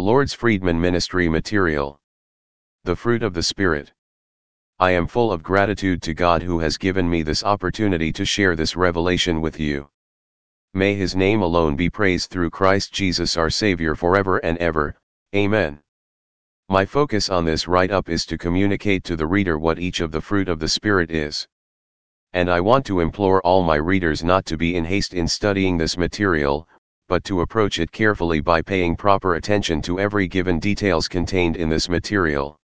The Lord's Freedman Ministry Material. The Fruit of the Spirit. I am full of gratitude to God who has given me this opportunity to share this revelation with you. May his name alone be praised through Christ Jesus our Savior forever and ever, Amen. My focus on this write-up is to communicate to the reader what each of the fruit of the Spirit is. And I want to implore all my readers not to be in haste in studying this material, but to approach it carefully by paying proper attention to every given details contained in this material.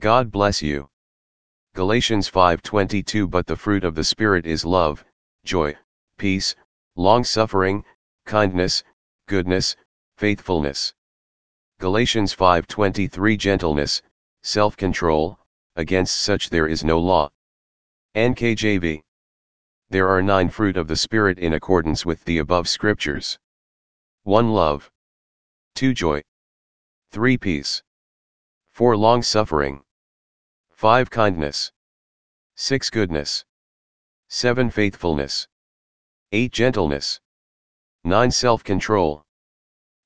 God bless you. Galatians 5:22 But the fruit of the Spirit is love, joy, peace, long-suffering, kindness, goodness, faithfulness. Galatians 5:23 Gentleness, self-control, against such there is no law. NKJV. There are nine fruit of the Spirit in accordance with the above scriptures. 1 love. 2 joy. 3 peace. 4 long suffering. 5 kindness. 6 goodness. 7 faithfulness. 8 gentleness. 9 self control.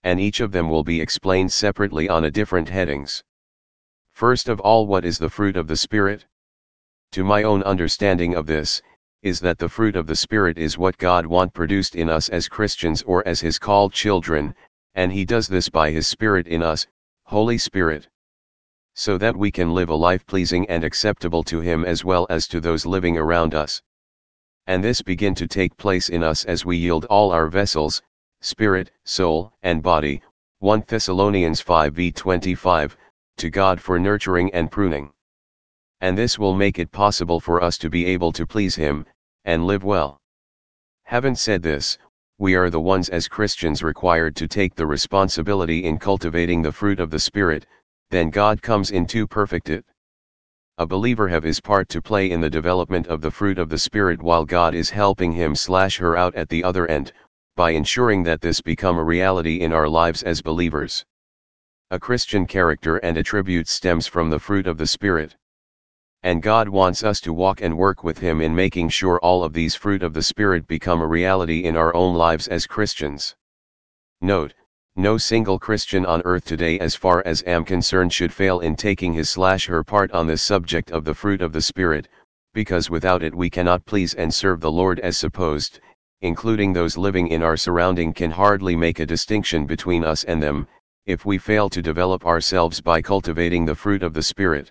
And each of them will be explained separately on a different headings. First of all, what is the fruit of the Spirit? To my own understanding of this, is that the fruit of the Spirit is what God want produced in us as Christians or as His called children, and He does this by His Spirit in us, Holy Spirit. So that we can live a life pleasing and acceptable to Him as well as to those living around us. And this begin to take place in us as we yield all our vessels, spirit, soul, and body, 1 Thessalonians 5 v 25, to God for nurturing and pruning and this will make it possible for us to be able to please Him, and live well. Having said this, we are the ones as Christians required to take the responsibility in cultivating the fruit of the Spirit, then God comes in to perfect it. A believer have his part to play in the development of the fruit of the Spirit while God is helping him slash her out at the other end, by ensuring that this become a reality in our lives as believers. A Christian character and attribute stems from the fruit of the Spirit and God wants us to walk and work with Him in making sure all of these fruit of the Spirit become a reality in our own lives as Christians. Note, no single Christian on earth today as far as I am concerned should fail in taking his slash her part on this subject of the fruit of the Spirit, because without it we cannot please and serve the Lord as supposed, including those living in our surrounding can hardly make a distinction between us and them, if we fail to develop ourselves by cultivating the fruit of the Spirit.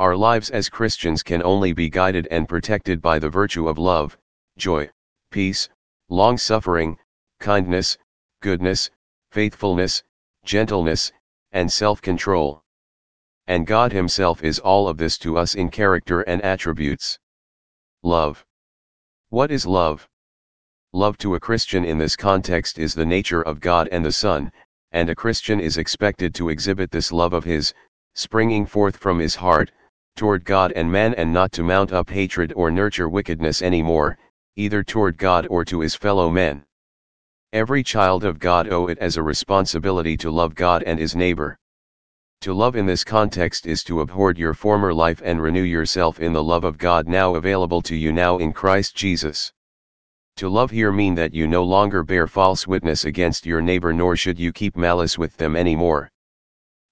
Our lives as Christians can only be guided and protected by the virtue of love, joy, peace, long suffering, kindness, goodness, faithfulness, gentleness, and self control. And God Himself is all of this to us in character and attributes. Love. What is love? Love to a Christian in this context is the nature of God and the Son, and a Christian is expected to exhibit this love of His, springing forth from His heart, toward God and man and not to mount up hatred or nurture wickedness any more, either toward God or to his fellow men. Every child of God owe it as a responsibility to love God and his neighbor. To love in this context is to abhor your former life and renew yourself in the love of God now available to you now in Christ Jesus. To love here mean that you no longer bear false witness against your neighbor nor should you keep malice with them anymore.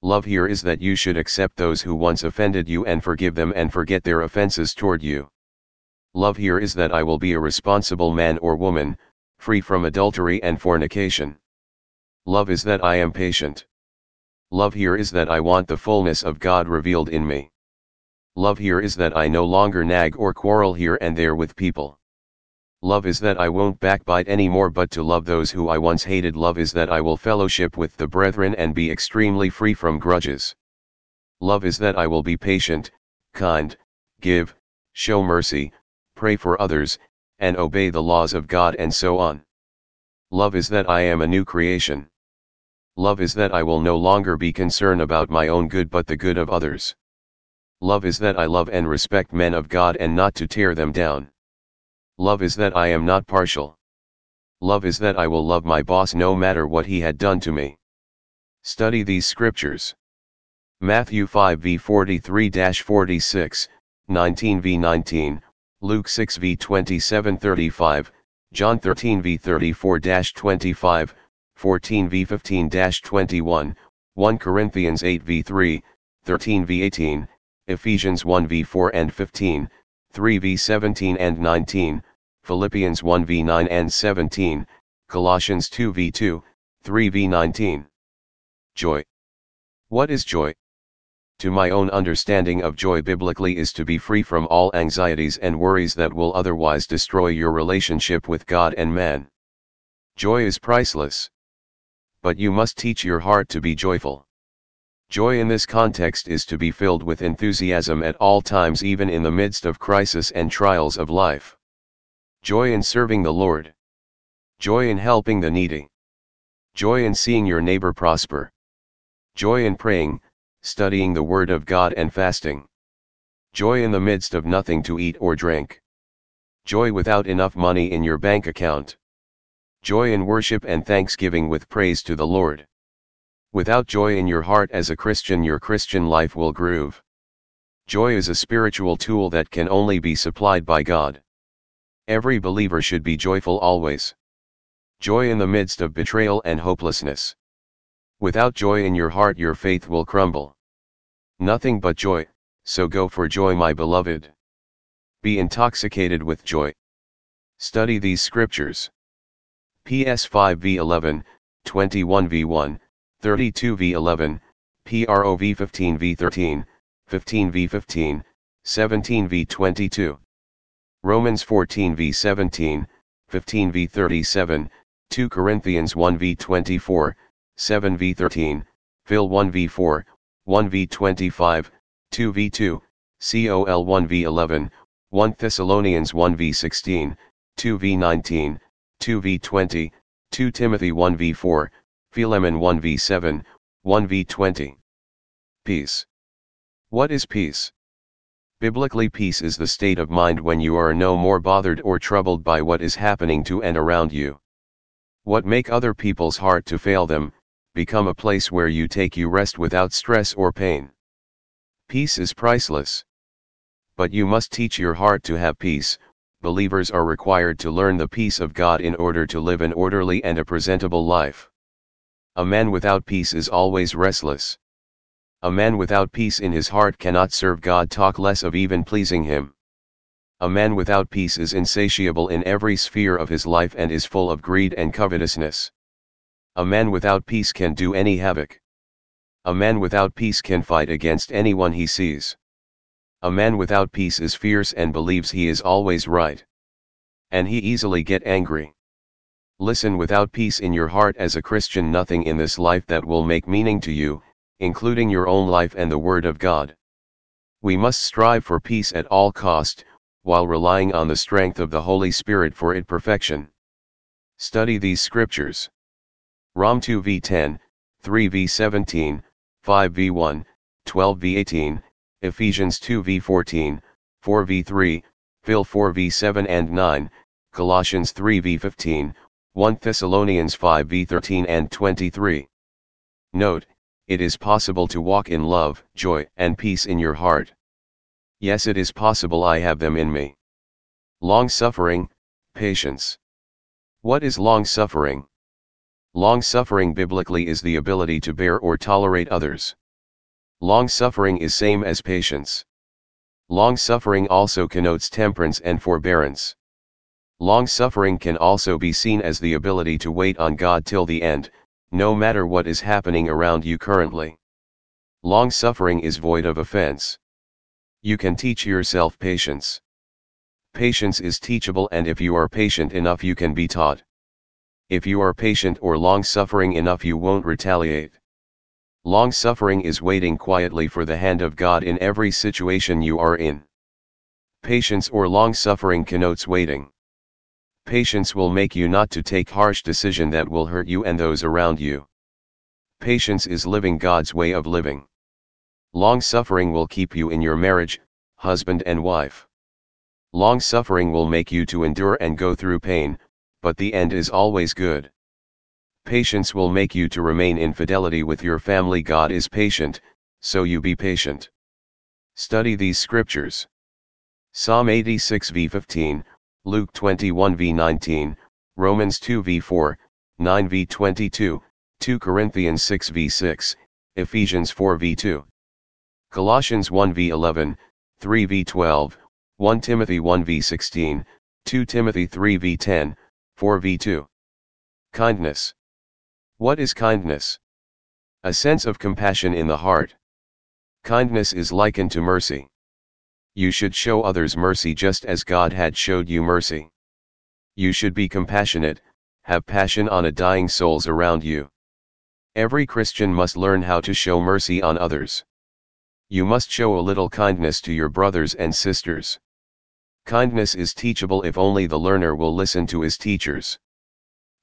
Love here is that you should accept those who once offended you and forgive them and forget their offenses toward you. Love here is that I will be a responsible man or woman, free from adultery and fornication. Love is that I am patient. Love here is that I want the fullness of God revealed in me. Love here is that I no longer nag or quarrel here and there with people. Love is that I won't backbite any more but to love those who I once hated. Love is that I will fellowship with the brethren and be extremely free from grudges. Love is that I will be patient, kind, give, show mercy, pray for others, and obey the laws of God and so on. Love is that I am a new creation. Love is that I will no longer be concerned about my own good but the good of others. Love is that I love and respect men of God and not to tear them down. Love is that I am not partial. Love is that I will love my boss no matter what he had done to me. Study these scriptures. Matthew 5 v 43 46, 19 v 19, Luke 6 v 27 35, John 13 v 34 25, 14 v 15 21, 1 Corinthians 8 v 3, 13 v 18, Ephesians 1 v 4 and 15, 3 v 17 and 19, Philippians 1 v 9 and 17, Colossians 2 v 2, 3 v 19. Joy. What is joy? To my own understanding of joy biblically is to be free from all anxieties and worries that will otherwise destroy your relationship with God and man. Joy is priceless. But you must teach your heart to be joyful. Joy in this context is to be filled with enthusiasm at all times even in the midst of crisis and trials of life. Joy in serving the Lord. Joy in helping the needy. Joy in seeing your neighbor prosper. Joy in praying, studying the Word of God and fasting. Joy in the midst of nothing to eat or drink. Joy without enough money in your bank account. Joy in worship and thanksgiving with praise to the Lord. Without joy in your heart as a Christian, your Christian life will groove. Joy is a spiritual tool that can only be supplied by God. Every believer should be joyful always. Joy in the midst of betrayal and hopelessness. Without joy in your heart, your faith will crumble. Nothing but joy, so go for joy, my beloved. Be intoxicated with joy. Study these scriptures. PS 5 v 11, 21 v 1, 32 v 11, PROV 15 v 13, 15 v 15, 17 v 22. Romans 14 v 17, 15 v 37, 2 Corinthians 1 v 24, 7 v 13, Phil 1 v 4, 1 v 25, 2 v 2, COL 1 v 11, 1 Thessalonians 1 v 16, 2 v 19, 2 v 20, 2 Timothy 1 v 4, Philemon 1 v 7, 1 v 20. Peace. What is peace? Biblically peace is the state of mind when you are no more bothered or troubled by what is happening to and around you. What make other people's heart to fail them, become a place where you take you rest without stress or pain. Peace is priceless. But you must teach your heart to have peace, believers are required to learn the peace of God in order to live an orderly and a presentable life. A man without peace is always restless. A man without peace in his heart cannot serve God talk less of even pleasing him. A man without peace is insatiable in every sphere of his life and is full of greed and covetousness. A man without peace can do any havoc. A man without peace can fight against anyone he sees. A man without peace is fierce and believes he is always right. And he easily get angry. Listen without peace in your heart as a Christian nothing in this life that will make meaning to you, including your own life and the Word of God. We must strive for peace at all cost, while relying on the strength of the Holy Spirit for its perfection. Study these scriptures. Rom 2 v 10, 3 v 17, 5 v 1, 12 v 18, Ephesians 2 v 14, 4 v 3, Phil 4 v 7 and 9, Colossians 3 v 15, 1 Thessalonians 5 v 13 and 23. Note, it is possible to walk in love, joy, and peace in your heart. Yes, it is possible I have them in me. Long suffering, patience. What is long suffering? Long suffering biblically is the ability to bear or tolerate others. Long suffering is same as patience. Long suffering also connotes temperance and forbearance. Long suffering can also be seen as the ability to wait on God till the end, no matter what is happening around you currently. Long suffering is void of offense. You can teach yourself patience. Patience is teachable, and if you are patient enough, you can be taught. If you are patient or long suffering enough, you won't retaliate. Long suffering is waiting quietly for the hand of God in every situation you are in. Patience or long suffering connotes waiting. Patience will make you not to take harsh decision that will hurt you and those around you. Patience is living God's way of living. Long suffering will keep you in your marriage, husband and wife. Long suffering will make you to endure and go through pain, but the end is always good. Patience will make you to remain in fidelity with your family. God is patient, so you be patient. Study these scriptures. Psalm 86 v 15, Luke 21 v 19, Romans 2 v 4, 9 v 22, 2 Corinthians 6 v 6, Ephesians 4 v 2. Colossians 1 v 11, 3 v 12, 1 Timothy 1 v 16, 2 Timothy 3 v 10, 4 v 2. Kindness. What is kindness? A sense of compassion in the heart. Kindness is likened to mercy. You should show others mercy just as God had showed you mercy. You should be compassionate, have passion on a dying souls around you. Every Christian must learn how to show mercy on others. You must show a little kindness to your brothers and sisters. Kindness is teachable if only the learner will listen to his teachers.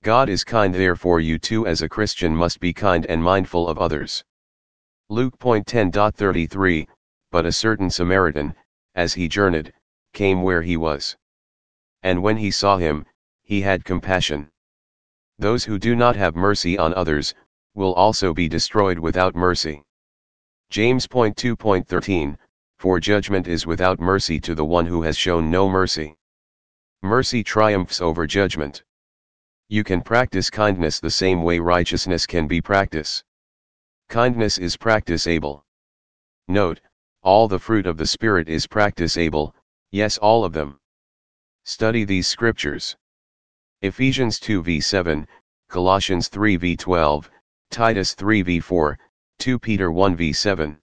God is kind therefore you too as a Christian must be kind and mindful of others. Luke 10.33, But a certain Samaritan, as he journeyed, came where he was. And when he saw him, he had compassion. Those who do not have mercy on others, will also be destroyed without mercy. James 2.13, For judgment is without mercy to the one who has shown no mercy. Mercy triumphs over judgment. You can practice kindness the same way righteousness can be practiced. Kindness is practicable. Note, all the fruit of the Spirit is practicable, yes all of them. Study these scriptures. Ephesians 2 v 7, Colossians 3 v 12, Titus 3 v 4, 2 Peter 1 v 7.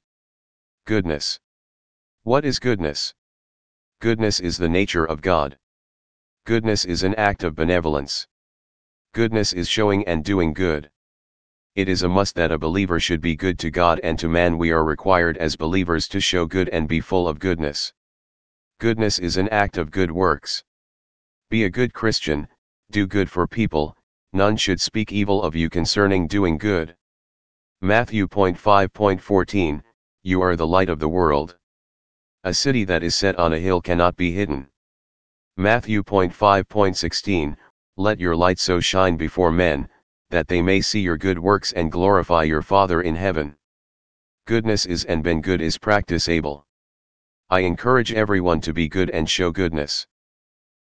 Goodness. What is goodness? Goodness is the nature of God. Goodness is an act of benevolence. Goodness is showing and doing good. It is a must that a believer should be good to God and to man we are required as believers to show good and be full of goodness. Goodness is an act of good works. Be a good Christian, do good for people, none should speak evil of you concerning doing good. Matthew 5.14, You are the light of the world. A city that is set on a hill cannot be hidden. Matthew 5.16, let your light so shine before men, that they may see your good works and glorify your Father in heaven. Goodness is and been good is practicable. I encourage everyone to be good and show goodness.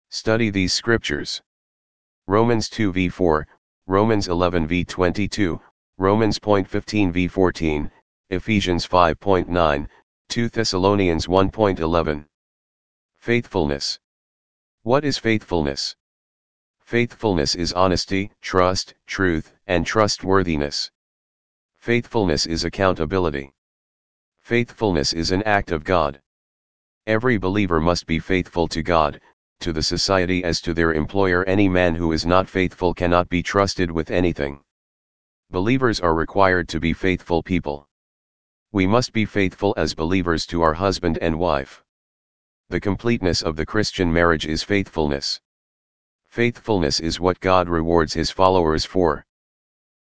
Study these scriptures. Romans 2 v 4, Romans 11 v 22, Romans 15 v 14, Ephesians 5.9, 2 Thessalonians 1.11. Faithfulness. What is faithfulness? Faithfulness is honesty, trust, truth, and trustworthiness. Faithfulness is accountability. Faithfulness is an act of God. Every believer must be faithful to God, to the society as to their employer. Any man who is not faithful cannot be trusted with anything. Believers are required to be faithful people. We must be faithful as believers to our husband and wife. The completeness of the Christian marriage is faithfulness. Faithfulness is what God rewards his followers for.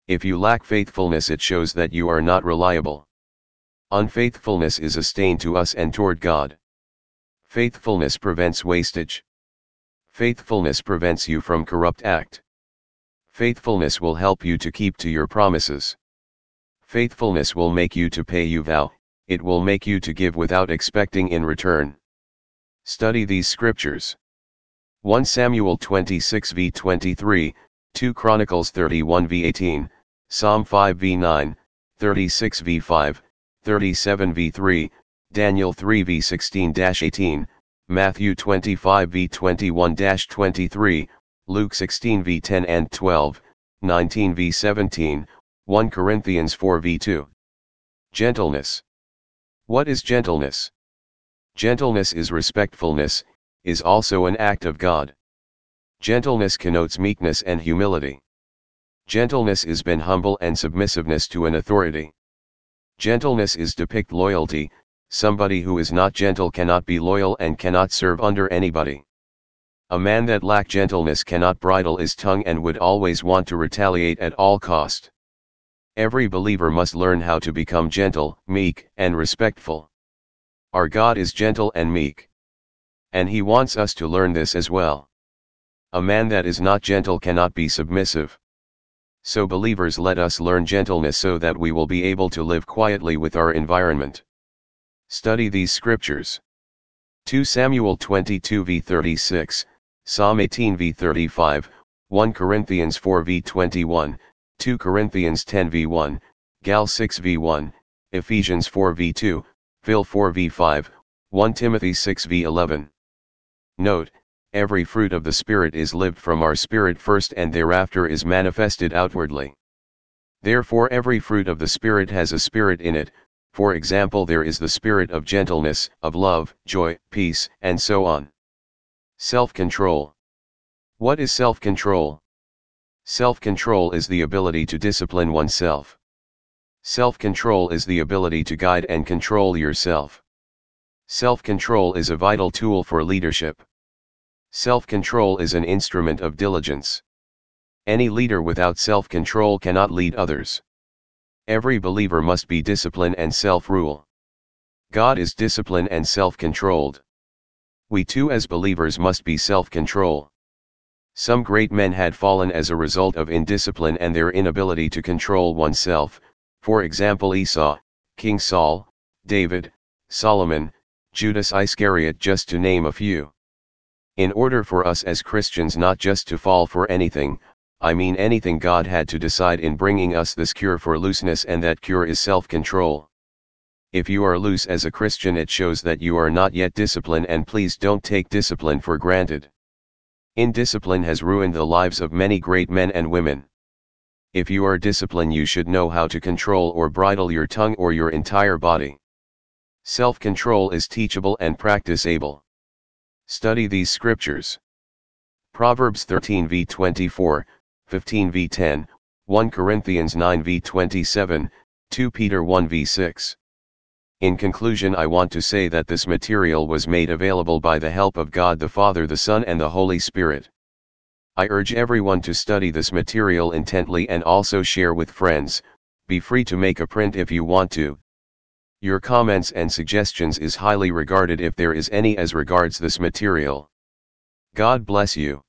If you lack faithfulness it shows that you are not reliable. Unfaithfulness is a stain to us and toward God. Faithfulness prevents wastage. Faithfulness prevents you from corrupt act. Faithfulness will help you to keep to your promises. Faithfulness will make you to pay you vow, it will make you to give without expecting in return. Study these scriptures. 1 Samuel 26 v 23, 2 Chronicles 31 v 18, Psalm 5 v 9, 36 v 5, 37 v 3, Daniel 3 v 16 18, Matthew 25 v 21 23, Luke 16 v 10 and 12, 19 v 17, 1 Corinthians 4 v 2. Gentleness. What is gentleness? Gentleness is respectfulness, is also an act of God. Gentleness connotes meekness and humility. Gentleness is been humble and submissiveness to an authority. Gentleness is depict loyalty, somebody who is not gentle cannot be loyal and cannot serve under anybody. A man that lack gentleness cannot bridle his tongue and would always want to retaliate at all cost. Every believer must learn how to become gentle, meek, and respectful. Our God is gentle and meek. And he wants us to learn this as well. A man that is not gentle cannot be submissive. So believers let us learn gentleness so that we will be able to live quietly with our environment. Study these scriptures. 2 Samuel 22 v 36, Psalm 18 v 35, 1 Corinthians 4 v 21, 2 Corinthians 10 v 1, Gal 6 v 1, Ephesians 4 v 2, Phil 4 v 5, 1 Timothy 6 v 11. Note, every fruit of the Spirit is lived from our spirit first and thereafter is manifested outwardly. Therefore every fruit of the Spirit has a spirit in it, for example there is the spirit of gentleness, of love, joy, peace, and so on. Self-control. What is self-control? Self-control is the ability to discipline oneself. Self-control is the ability to guide and control yourself. Self-control is a vital tool for leadership. Self-control is an instrument of diligence. Any leader without self-control cannot lead others. Every believer must be disciplined and self-rule. God is disciplined and self-controlled. We too as believers must be self-control. Some great men had fallen as a result of indiscipline and their inability to control oneself, for example Esau, King Saul, David, Solomon, Judas Iscariot just to name a few. In order for us as Christians not just to fall for anything, I mean anything God had to decide in bringing us this cure for looseness and that cure is self-control. If you are loose as a Christian it shows that you are not yet disciplined and please don't take discipline for granted. Indiscipline has ruined the lives of many great men and women. If you are disciplined you should know how to control or bridle your tongue or your entire body. Self-control is teachable and practiceable. Study these scriptures. Proverbs 13 v 24, 15 v 10, 1 Corinthians 9 v 27, 2 Peter 1 v 6. In conclusion I want to say that this material was made available by the help of God the Father the Son and the Holy Spirit. I urge everyone to study this material intently and also share with friends, be free to make a print if you want to. Your comments and suggestions is highly regarded if there is any as regards this material. God bless you.